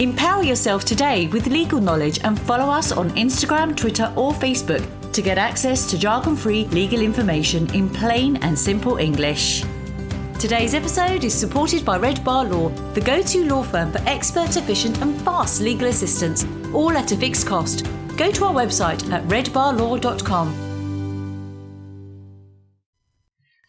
Empower yourself today with legal knowledge and follow us on Instagram, Twitter, or Facebook to get access to jargon free legal information in plain and simple English. Today's episode is supported by Red Bar Law, the go to law firm for expert, efficient, and fast legal assistance, all at a fixed cost. Go to our website at redbarlaw.com.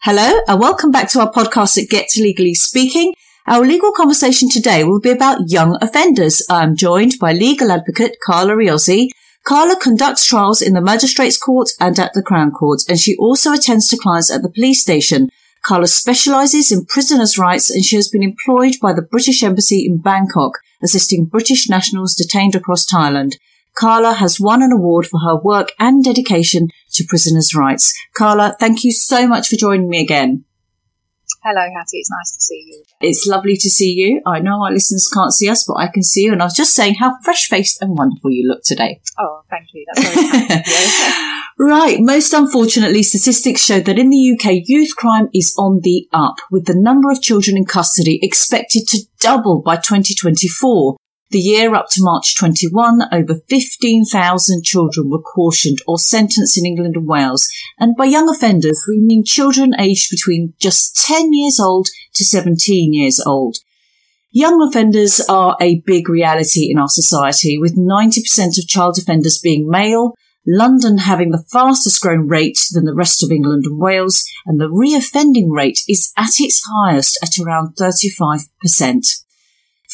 Hello, and welcome back to our podcast at Get to Legally Speaking. Our legal conversation today will be about young offenders. I'm joined by legal advocate Carla Riozzi. Carla conducts trials in the Magistrates Court and at the Crown Court, and she also attends to clients at the police station. Carla specialises in prisoners' rights and she has been employed by the British Embassy in Bangkok, assisting British nationals detained across Thailand. Carla has won an award for her work and dedication to prisoners' rights. Carla, thank you so much for joining me again. Hello, Hattie. It's nice to see you. It's lovely to see you. I know our listeners can't see us, but I can see you. And I was just saying how fresh faced and wonderful you look today. Oh, thank you. That's very kind you. Right. Most unfortunately, statistics show that in the UK, youth crime is on the up, with the number of children in custody expected to double by 2024. The year up to March 21, over 15,000 children were cautioned or sentenced in England and Wales. And by young offenders, we mean children aged between just 10 years old to 17 years old. Young offenders are a big reality in our society, with 90% of child offenders being male, London having the fastest growing rate than the rest of England and Wales, and the reoffending rate is at its highest at around 35%.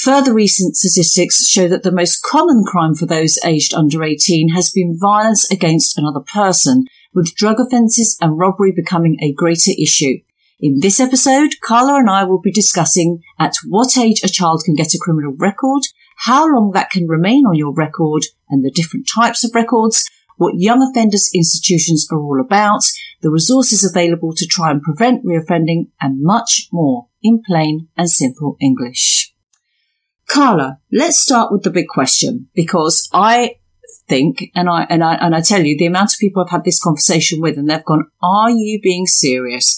Further recent statistics show that the most common crime for those aged under 18 has been violence against another person, with drug offences and robbery becoming a greater issue. In this episode, Carla and I will be discussing at what age a child can get a criminal record, how long that can remain on your record, and the different types of records, what young offenders institutions are all about, the resources available to try and prevent reoffending, and much more in plain and simple English. Carla, let's start with the big question because I think, and I, and I, and I tell you, the amount of people I've had this conversation with and they've gone, are you being serious?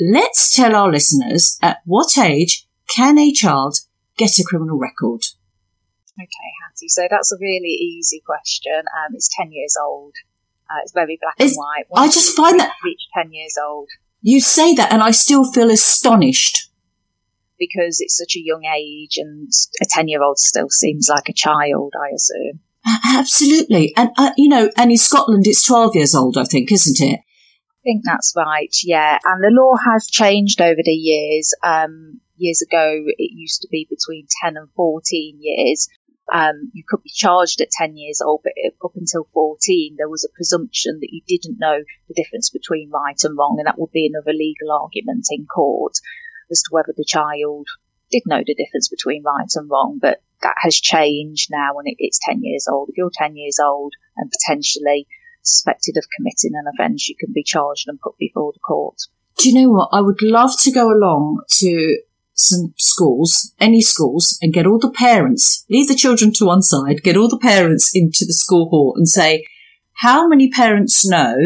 Let's tell our listeners at what age can a child get a criminal record? Okay, Hattie. So that's a really easy question. Um, it's 10 years old. Uh, it's very black it's, and white. Once I just find that. Reach 10 years old. You say that and I still feel astonished because it's such a young age and a 10 year old still seems like a child, I assume. Absolutely. And, uh, you know, and in Scotland it's 12 years old, I think, isn't it? I think that's right, yeah. And the law has changed over the years. Um, years ago, it used to be between 10 and 14 years. Um, you could be charged at 10 years old, but up until 14, there was a presumption that you didn't know the difference between right and wrong, and that would be another legal argument in court as to whether the child did know the difference between right and wrong, but that has changed now and it, it's 10 years old. If you're 10 years old and potentially suspected of committing an offence, you can be charged and put before the court. Do you know what? I would love to go along to some schools, any schools, and get all the parents, leave the children to one side, get all the parents into the school hall and say, how many parents know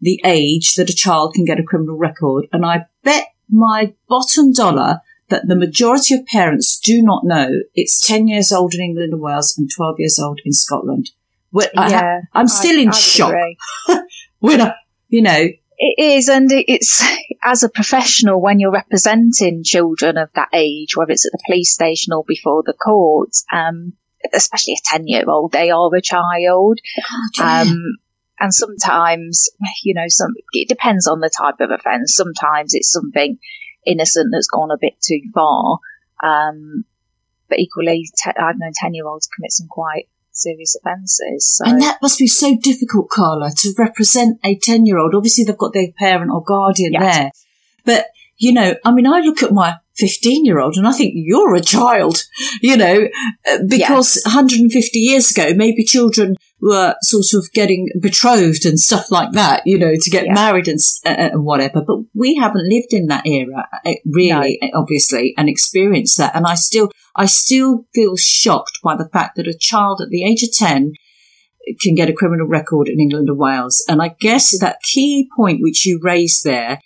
the age that a child can get a criminal record? And I bet my bottom dollar that the majority of parents do not know it's 10 years old in England and Wales and 12 years old in Scotland. yeah, I am still I, in I shock. when I, you know. It is, and it's as a professional when you're representing children of that age, whether it's at the police station or before the courts, um, especially a 10 year old, they are a child. Oh, um, and sometimes, you know, some, it depends on the type of offence. Sometimes it's something innocent that's gone a bit too far. Um, but equally, te- I've known 10 year olds commit some quite serious offences. So. And that must be so difficult, Carla, to represent a 10 year old. Obviously, they've got their parent or guardian yes. there. But, you know, I mean, I look at my 15 year old and I think you're a child, you know, uh, because yes. 150 years ago, maybe children were sort of getting betrothed and stuff like that, you know, to get yeah. married and, uh, uh, and, whatever. But we haven't lived in that era, really, no. obviously, and experienced that. And I still, I still feel shocked by the fact that a child at the age of 10 can get a criminal record in England and Wales. And I guess that key point which you raised there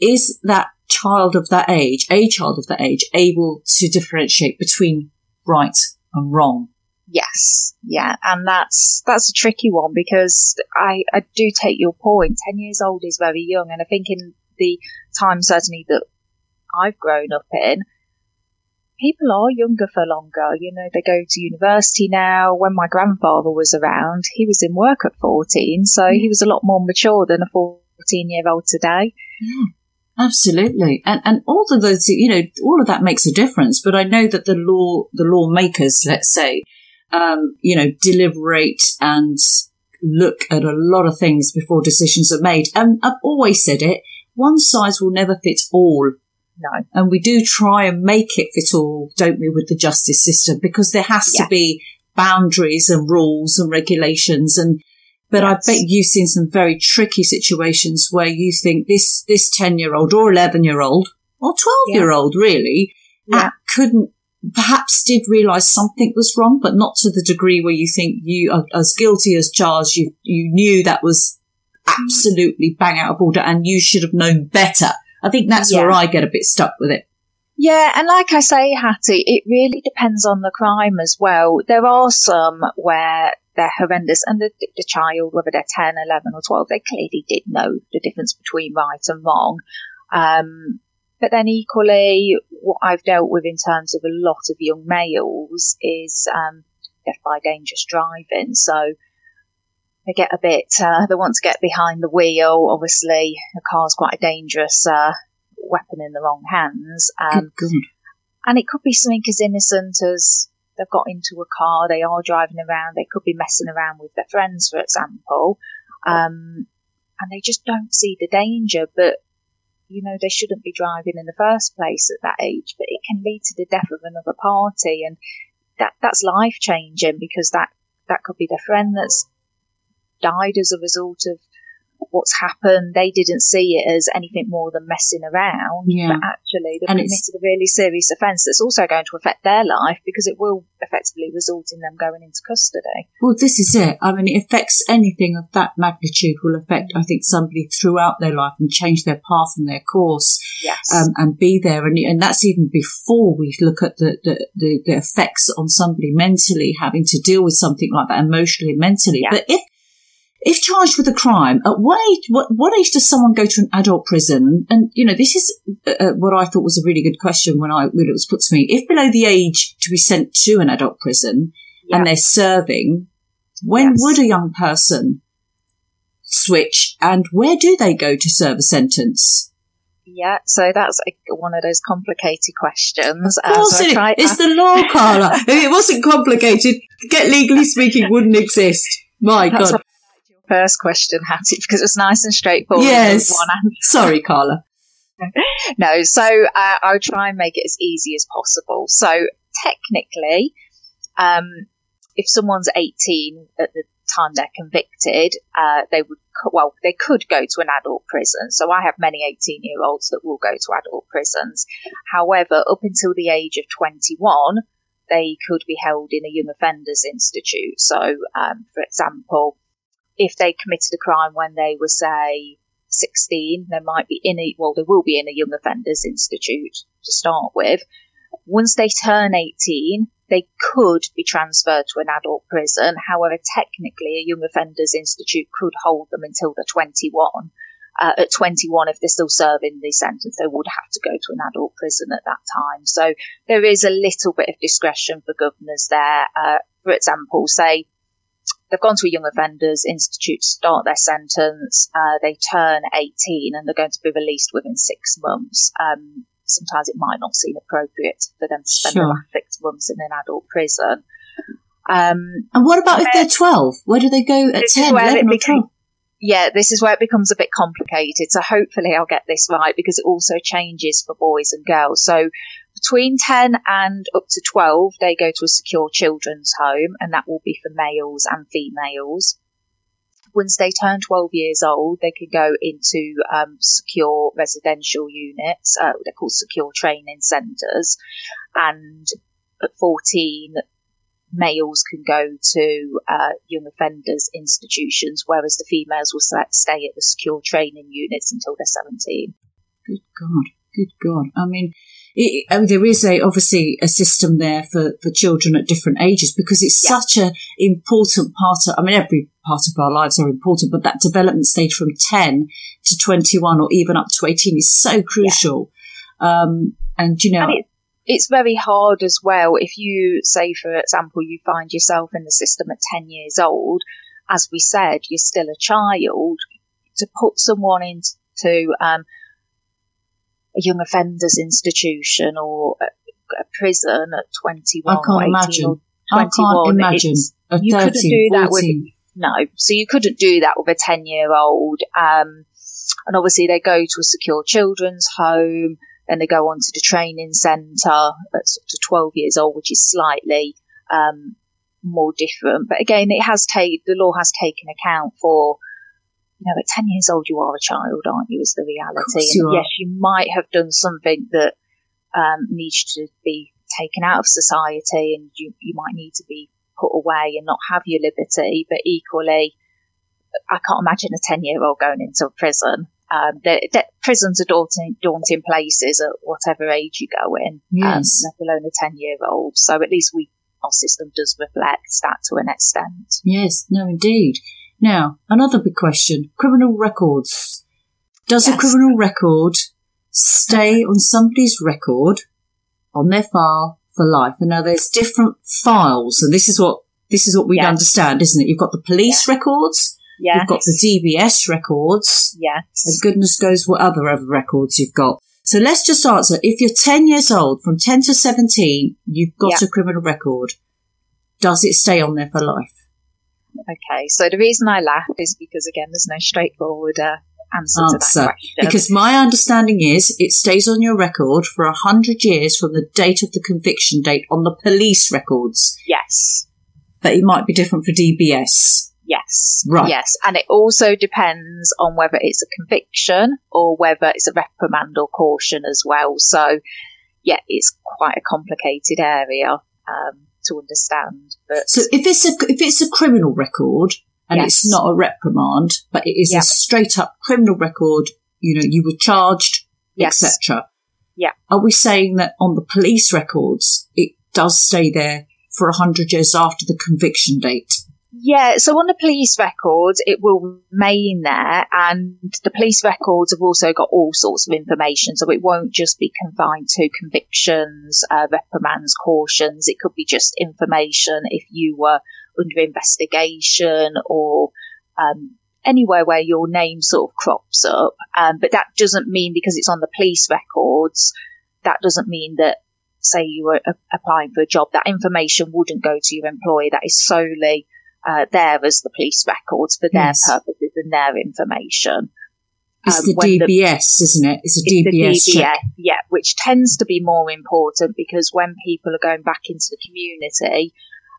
is that child of that age, a child of that age, able to differentiate between right and wrong. Yes, yeah, and that's that's a tricky one because I I do take your point. Ten years old is very young, and I think in the time certainly that I've grown up in, people are younger for longer. You know, they go to university now. When my grandfather was around, he was in work at 14, so hmm. he was a lot more mature than a 14 year old today. Yeah. Absolutely, and and all of those, you know, all of that makes a difference. But I know that the law, the lawmakers, let's say, um, you know, deliberate and look at a lot of things before decisions are made. And I've always said it: one size will never fit all. No. And we do try and make it fit all, don't we, with the justice system, because there has yeah. to be boundaries and rules and regulations and but yes. I bet you've seen some very tricky situations where you think this this ten year old or eleven year old or twelve year old really uh, yeah. couldn't perhaps did realise something was wrong, but not to the degree where you think you are as guilty as charged. You you knew that was mm-hmm. absolutely bang out of order, and you should have known better. I think that's yeah. where I get a bit stuck with it. Yeah, and like I say, Hattie, it really depends on the crime as well. There are some where they're horrendous. And the, the child, whether they're 10, 11 or 12, they clearly did know the difference between right and wrong. Um, but then equally, what I've dealt with in terms of a lot of young males is um, death by dangerous driving. So they get a bit, uh, they want to get behind the wheel. Obviously, a car's quite a dangerous uh, weapon in the wrong hands. Um. And it could be something as innocent as they've got into a car, they are driving around, they could be messing around with their friends, for example, um, and they just don't see the danger, but you know, they shouldn't be driving in the first place at that age, but it can lead to the death of another party and that, that's life changing because that, that could be their friend that's died as a result of what's happened. They didn't see it as anything more than messing around, yeah. but actually they've and committed a really serious offence that's also going to affect their life because it will effectively result in them going into custody. Well, this is it. I mean, it affects anything of that magnitude will affect, I think, somebody throughout their life and change their path and their course. Yes. Um, and be there. And, and that's even before we look at the, the, the, the effects on somebody mentally having to deal with something like that emotionally and mentally. Yeah. But if if charged with a crime, at what age, what, what age does someone go to an adult prison? And, you know, this is uh, uh, what I thought was a really good question when I, when it was put to me. If below the age to be sent to an adult prison yeah. and they're serving, when yes. would a young person switch and where do they go to serve a sentence? Yeah, so that's a, one of those complicated questions. Of course so it is. It's the law, Carla. if it wasn't complicated, get legally speaking wouldn't exist. My that's God first question, Hattie, because it was nice and straightforward. Yes. Sorry, Carla. no, so uh, I'll try and make it as easy as possible. So technically, um, if someone's 18 at the time they're convicted, uh, they would, well, they could go to an adult prison. So I have many 18 year olds that will go to adult prisons. However, up until the age of 21, they could be held in a young offenders institute. So, um, for example, if they committed a crime when they were, say, 16, they might be in a, well, they will be in a young offenders institute to start with. Once they turn 18, they could be transferred to an adult prison. However, technically, a young offenders institute could hold them until they're 21. Uh, at 21, if they're still serving the sentence, they would have to go to an adult prison at that time. So there is a little bit of discretion for governors there. Uh, for example, say they've gone to a young offenders institute to start their sentence. Uh, they turn 18 and they're going to be released within six months. Um, sometimes it might not seem appropriate for them to spend sure. the last six months in an adult prison. Um, and what about if they're 12? Where do they go at 10, 11 or 12? Yeah, this is where it becomes a bit complicated. So hopefully I'll get this right because it also changes for boys and girls. So between 10 and up to 12, they go to a secure children's home, and that will be for males and females. Once they turn 12 years old, they can go into um, secure residential units. Uh, they're called secure training centres. And at 14, males can go to uh, young offenders institutions, whereas the females will stay at the secure training units until they're 17. Good God. Good God. I mean, it, I mean, there is a obviously a system there for, for children at different ages because it's yeah. such an important part of, I mean, every part of our lives are important, but that development stage from 10 to 21 or even up to 18 is so crucial. Yeah. Um, and you know, and it's very hard as well if you say, for example, you find yourself in the system at 10 years old, as we said, you're still a child, to put someone into um, a young offenders institution or a, a prison at 21 I can't imagine. I can't imagine you 13, couldn't do 14. that with no so you couldn't do that with a 10 year old um, and obviously they go to a secure children's home and they go on to the training centre at sort of 12 years old which is slightly um, more different but again it has taken the law has taken account for you know, at 10 years old, you are a child, aren't you, is the reality. And yes, you might have done something that um, needs to be taken out of society and you, you might need to be put away and not have your liberty. But equally, I can't imagine a 10 year old going into a prison. Um, prisons are daunting, daunting places at whatever age you go in, um, yes. um, let alone a 10 year old. So at least we, our system does reflect that to an extent. Yes, no, indeed. Now, another big question criminal records. Does yes. a criminal record stay on somebody's record on their file for life? And now there's different files, and this is what this is what we yes. understand, isn't it? You've got the police yes. records, yes. you've got the DBS records, yes, and goodness knows what other other records you've got. So let's just answer: if you're 10 years old, from 10 to 17, you've got a criminal record. Does it stay on there for life? Okay, so the reason I laugh is because again, there's no straightforward uh, answer, answer, to that question. Because my understanding is it stays on your record for a hundred years from the date of the conviction date on the police records. Yes, but it might be different for DBS. Yes. Right. Yes. And it also depends on whether it's a conviction or whether it's a reprimand or caution as well. So, yeah, it's quite a complicated area. Um, to understand. But so if it's a if it's a criminal record and yes. it's not a reprimand, but it is yep. a straight up criminal record, you know, you were charged, yes. etc. Yeah. Are we saying that on the police records it does stay there for a hundred years after the conviction date? Yeah, so on the police records, it will remain there, and the police records have also got all sorts of information, so it won't just be confined to convictions, uh, reprimands, cautions. It could be just information if you were under investigation or um, anywhere where your name sort of crops up. Um, but that doesn't mean because it's on the police records, that doesn't mean that say you were a- applying for a job, that information wouldn't go to your employer. That is solely uh, there as the police records for their yes. purposes and their information. It's um, the DBS, the, isn't it? It's a DBS, it's DBS yeah, which tends to be more important because when people are going back into the community,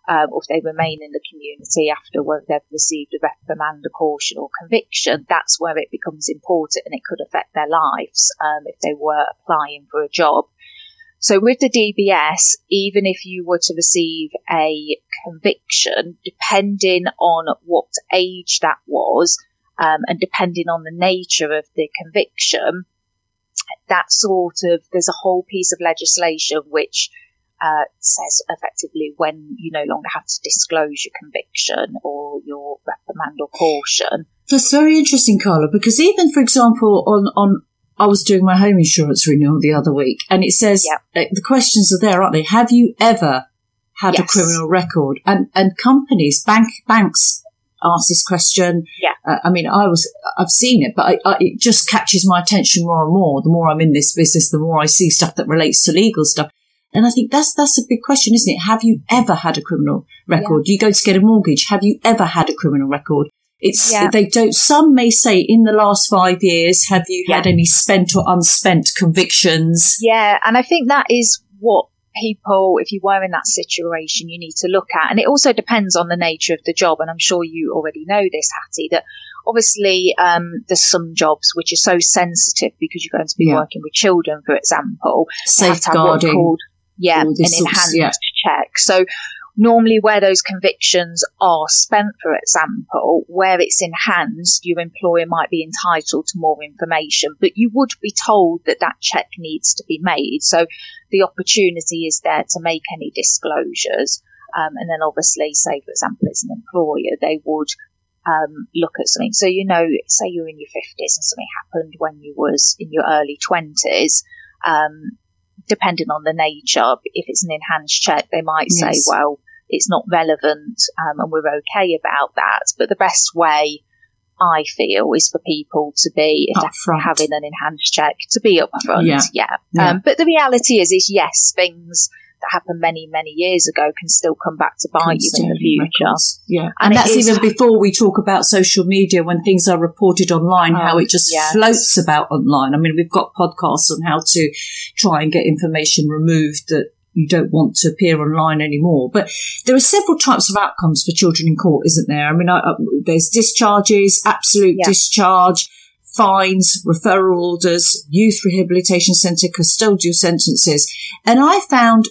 um, or if they remain in the community after they've received a reprimand, a caution, or conviction, that's where it becomes important and it could affect their lives um, if they were applying for a job. So with the DBS, even if you were to receive a conviction, depending on what age that was, um, and depending on the nature of the conviction, that sort of, there's a whole piece of legislation which uh, says effectively when you no longer have to disclose your conviction or your reprimand or caution. That's very interesting, Carla, because even, for example, on, on I was doing my home insurance renewal the other week, and it says yep. the questions are there, aren't they? Have you ever had yes. a criminal record? And and companies, bank banks ask this question. Yeah. Uh, I mean, I was I've seen it, but I, I, it just catches my attention more and more. The more I'm in this business, the more I see stuff that relates to legal stuff. And I think that's that's a big question, isn't it? Have you ever had a criminal record? Yeah. Do you go to get a mortgage? Have you ever had a criminal record? It's yeah. they don't. Some may say in the last five years, have you yeah. had any spent or unspent convictions? Yeah, and I think that is what people, if you were in that situation, you need to look at. And it also depends on the nature of the job. And I'm sure you already know this, Hattie, that obviously um, there's some jobs which are so sensitive because you're going to be yeah. working with children, for example. Safeguarding. Called, yeah, an enhanced yeah. check. So normally where those convictions are spent, for example, where it's enhanced, your employer might be entitled to more information, but you would be told that that check needs to be made. So the opportunity is there to make any disclosures. Um, and then obviously, say, for example, it's an employer, they would um, look at something. So, you know, say you're in your 50s and something happened when you was in your early 20s. Um, depending on the nature, if it's an enhanced check, they might yes. say, well, it's not relevant um, and we're okay about that. But the best way I feel is for people to be having an enhanced check to be upfront. Yeah. yeah. yeah. Um, but the reality is, is yes, things that happened many, many years ago can still come back to bite you in the future. Records. Yeah. And, and that's is, even before we talk about social media when things are reported online, how it just floats about online. I mean, we've got podcasts on how to try and get information removed that you don't want to appear online anymore. But there are several types of outcomes for children in court, isn't there? I mean, I, I, there's discharges, absolute yeah. discharge, fines, referral orders, youth rehabilitation centre, custodial sentences. And I found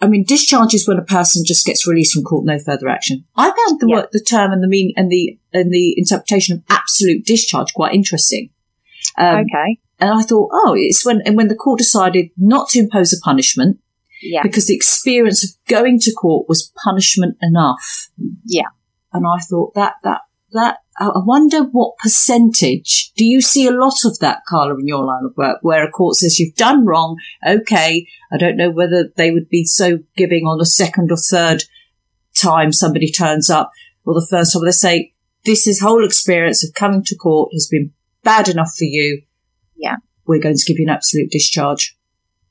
I mean, discharge is when a person just gets released from court, no further action. I found the yeah. the term and the meaning and the and the interpretation of absolute discharge quite interesting. Um, okay. And I thought, oh, it's when and when the court decided not to impose a punishment, yeah. because the experience of going to court was punishment enough. Yeah. And I thought that that that I wonder what percentage do you see a lot of that, Carla, in your line of work, where a court says you've done wrong. Okay. I don't know whether they would be so giving on a second or third time somebody turns up or the first time they say, this is whole experience of coming to court has been bad enough for you. Yeah. We're going to give you an absolute discharge.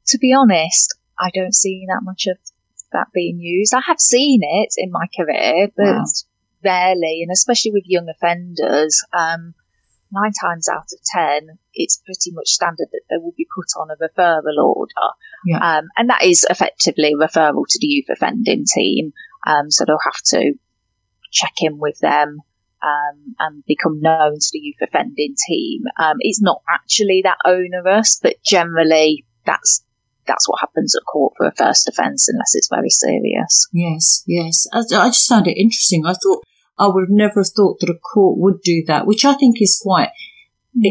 To be honest, I don't see that much of that being used. I have seen it in my career, but wow rarely, and especially with young offenders, um, nine times out of ten, it's pretty much standard that they will be put on a referral order. Yeah. Um, and that is effectively referral to the youth offending team. Um, so they'll have to check in with them um, and become known to the youth offending team. Um, it's not actually that onerous, but generally that's that's what happens at court for a first offence unless it's very serious. Yes, yes. I, I just found it interesting. I thought I would have never have thought that a court would do that, which I think is quite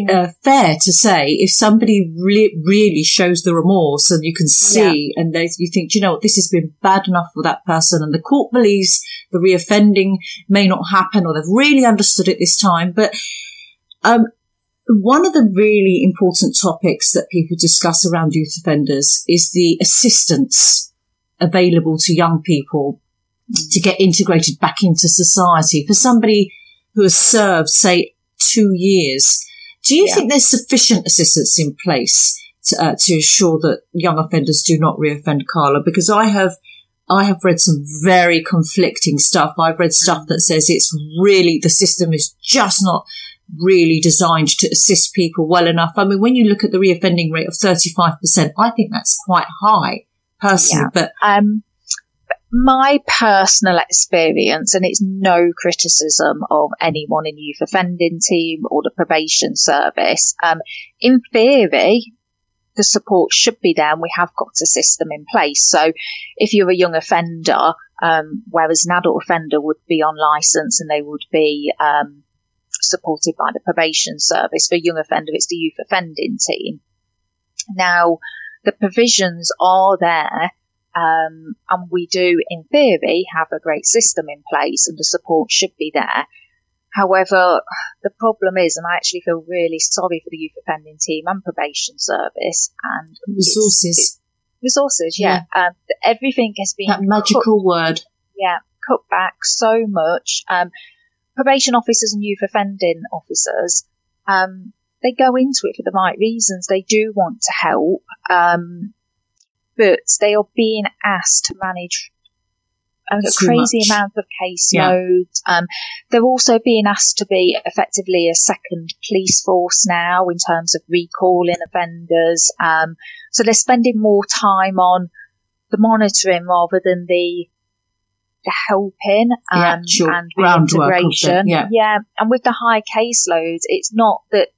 uh, fair to say. If somebody re- really shows the remorse and you can see yeah. and they, you think, you know what, this has been bad enough for that person and the court believes the reoffending may not happen or they've really understood it this time. But, um, one of the really important topics that people discuss around youth offenders is the assistance available to young people to get integrated back into society. For somebody who has served, say, two years, do you yeah. think there's sufficient assistance in place to, uh, to ensure that young offenders do not reoffend, Carla? Because I have, I have read some very conflicting stuff. I've read stuff mm. that says it's really, the system is just not really designed to assist people well enough. I mean, when you look at the reoffending rate of 35%, I think that's quite high personally, yeah. but, um, my personal experience, and it's no criticism of anyone in youth offending team or the probation service. Um, in theory, the support should be there and we have got a system in place. So if you're a young offender, um, whereas an adult offender would be on license and they would be, um, supported by the probation service. For young offender, it's the youth offending team. Now, the provisions are there um, and we do, in theory, have a great system in place and the support should be there. However, the problem is, and I actually feel really sorry for the youth offending team and probation service and resources. resources, yeah. yeah. Um, everything has been that magical cut, word. Yeah, cut back so much. Um, probation officers and youth offending officers, um, they go into it for the right reasons. They do want to help. Um, but they are being asked to manage a crazy much. amount of caseloads. Yeah. Um, they're also being asked to be effectively a second police force now in terms of recalling offenders. Um, so they're spending more time on the monitoring rather than the the helping um, and reintegration. Yeah. yeah, and with the high caseloads, it's not that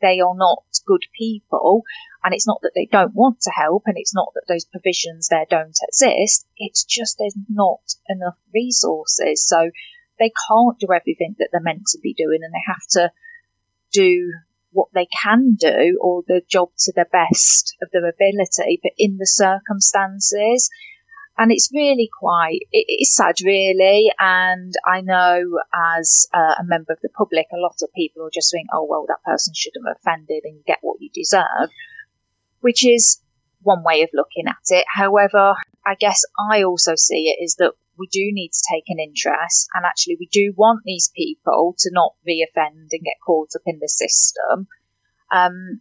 they are not good people, and it's not that they don't want to help, and it's not that those provisions there don't exist. It's just there's not enough resources, so they can't do everything that they're meant to be doing, and they have to do what they can do or the job to the best of their ability, but in the circumstances. And it's really quite, it, it's sad really. And I know as uh, a member of the public, a lot of people are just saying oh, well, that person shouldn't have offended and you get what you deserve, which is one way of looking at it. However, I guess I also see it is that we do need to take an interest and actually we do want these people to not reoffend and get caught up in the system um,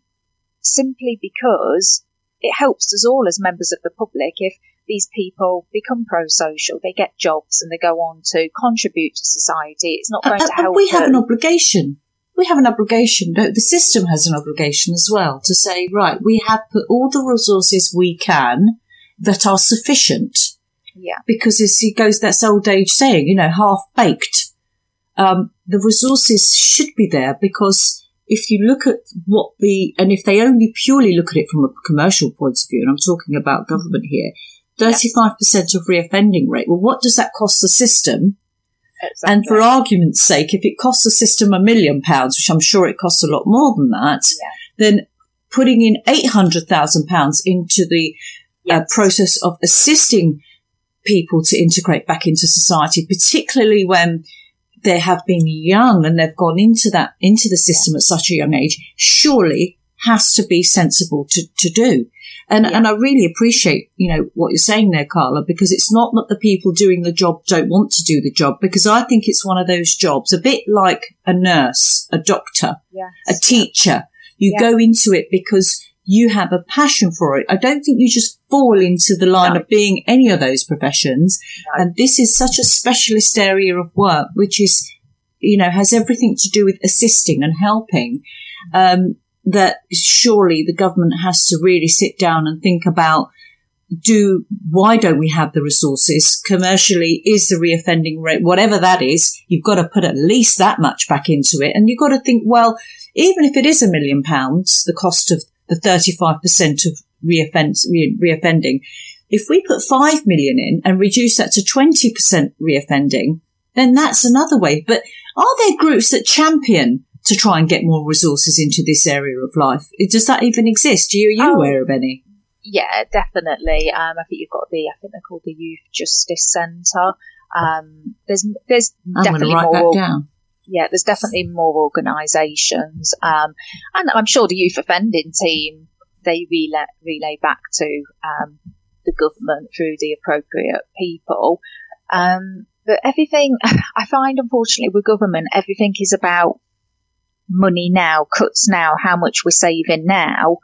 simply because it helps us all as members of the public if these people become pro-social, they get jobs and they go on to contribute to society. It's not going to help. we have them. an obligation. We have an obligation. The system has an obligation as well to say, right, we have put all the resources we can that are sufficient yeah. Because as he goes, that's old age saying, you know, half baked. Um, the resources should be there because if you look at what the, and if they only purely look at it from a commercial point of view, and I'm talking about government here, 35% of reoffending rate. Well, what does that cost the system? Exactly. And for argument's sake, if it costs the system a million pounds, which I'm sure it costs a lot more than that, yeah. then putting in £800,000 into the uh, yes. uh, process of assisting people to integrate back into society, particularly when they have been young and they've gone into that, into the system at such a young age, surely has to be sensible to, to do. And, yeah. and I really appreciate, you know, what you're saying there, Carla, because it's not that the people doing the job don't want to do the job, because I think it's one of those jobs, a bit like a nurse, a doctor, yes. a teacher. You yeah. go into it because you have a passion for it. I don't think you just fall into the line no. of being any of those professions. No. And this is such a specialist area of work, which is, you know, has everything to do with assisting and helping. Um, that surely the government has to really sit down and think about do why don't we have the resources commercially is the reoffending rate whatever that is you've got to put at least that much back into it and you've got to think well even if it is a million pounds the cost of the 35% of reoffend, re- reoffending. If we put 5 million in and reduce that to 20% reoffending, then that's another way. But are there groups that champion to try and get more resources into this area of life? Does that even exist? Are you, are you oh, aware of any? Yeah, definitely. Um, I think you've got the, I think they're called the Youth Justice Centre. Um, there's, there's I'm definitely more. Yeah, there's definitely more organisations, um, and I'm sure the youth offending team they relay, relay back to um, the government through the appropriate people. Um, but everything I find, unfortunately, with government, everything is about money now, cuts now, how much we're saving now.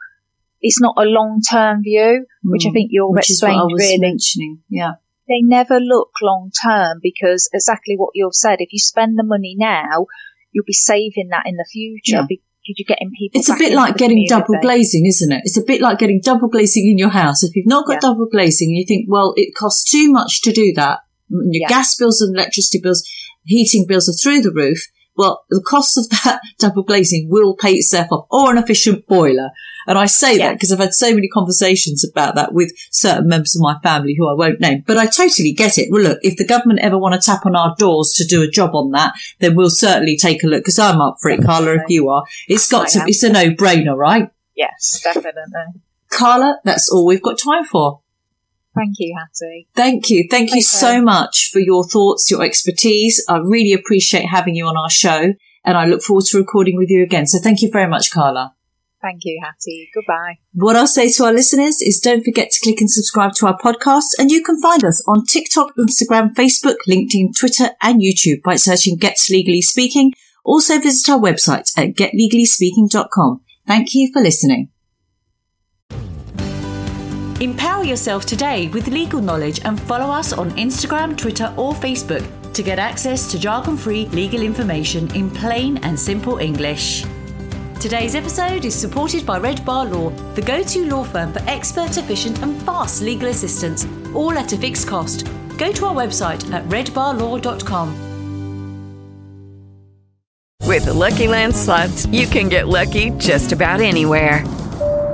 It's not a long term view, which I hmm. think you've explained really. Mentioning. Yeah they never look long term because exactly what you've said. If you spend the money now, you'll be saving that in the future. Yeah. Because you're getting people. It's a bit like getting double glazing, isn't it? It's a bit like getting double glazing in your house. If you've not got yeah. double glazing, you think, well, it costs too much to do that. Your yeah. gas bills and electricity bills, heating bills are through the roof. Well, the cost of that double glazing will pay itself off, or an efficient boiler. And I say yeah. that because I've had so many conversations about that with certain members of my family who I won't name. But I totally get it. Well, look, if the government ever want to tap on our doors to do a job on that, then we'll certainly take a look because I'm up for it, Carla, if you are. It's got to, it's a no brainer, right? Yes, definitely. Carla, that's all we've got time for. Thank you, Hattie. Thank you. Thank you so much for your thoughts, your expertise. I really appreciate having you on our show and I look forward to recording with you again. So thank you very much, Carla. Thank you, Hattie. Goodbye. What I'll say to our listeners is don't forget to click and subscribe to our podcast and you can find us on TikTok, Instagram, Facebook, LinkedIn, Twitter and YouTube by searching Gets Legally Speaking. Also visit our website at getlegallyspeaking.com. Thank you for listening. Empower yourself today with legal knowledge and follow us on Instagram, Twitter, or Facebook to get access to jargon free legal information in plain and simple English. Today's episode is supported by Red Bar Law, the go to law firm for expert, efficient, and fast legal assistance all at a fixed cost. Go to our website at redbarlaw.com. With the Lucky Land slots, you can get lucky just about anywhere.